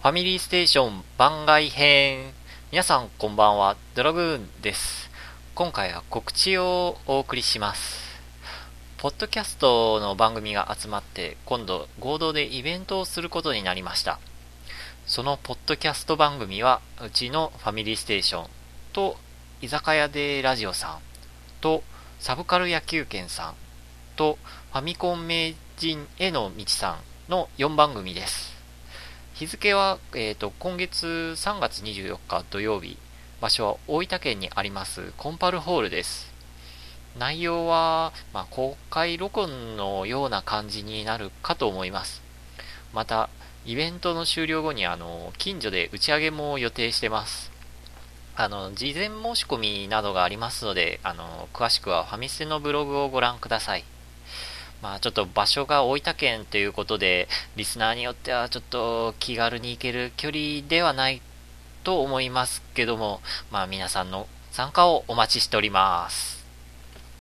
ファミリーステーション番外編。皆さんこんばんは、ドラグーンです。今回は告知をお送りします。ポッドキャストの番組が集まって、今度合同でイベントをすることになりました。そのポッドキャスト番組は、うちのファミリーステーションと、居酒屋でラジオさんと、サブカル野球券さんと、ファミコン名人への道さんの4番組です。日付は、えーと、今月3月24日土曜日、場所は大分県にありますコンパルホールです。内容は、まあ、公開録音のような感じになるかと思います。また、イベントの終了後にあの近所で打ち上げも予定してます。あの事前申し込みなどがありますので、あの詳しくはファミステのブログをご覧ください。まあちょっと場所が大分県ということで、リスナーによってはちょっと気軽に行ける距離ではないと思いますけども、まあ皆さんの参加をお待ちしております。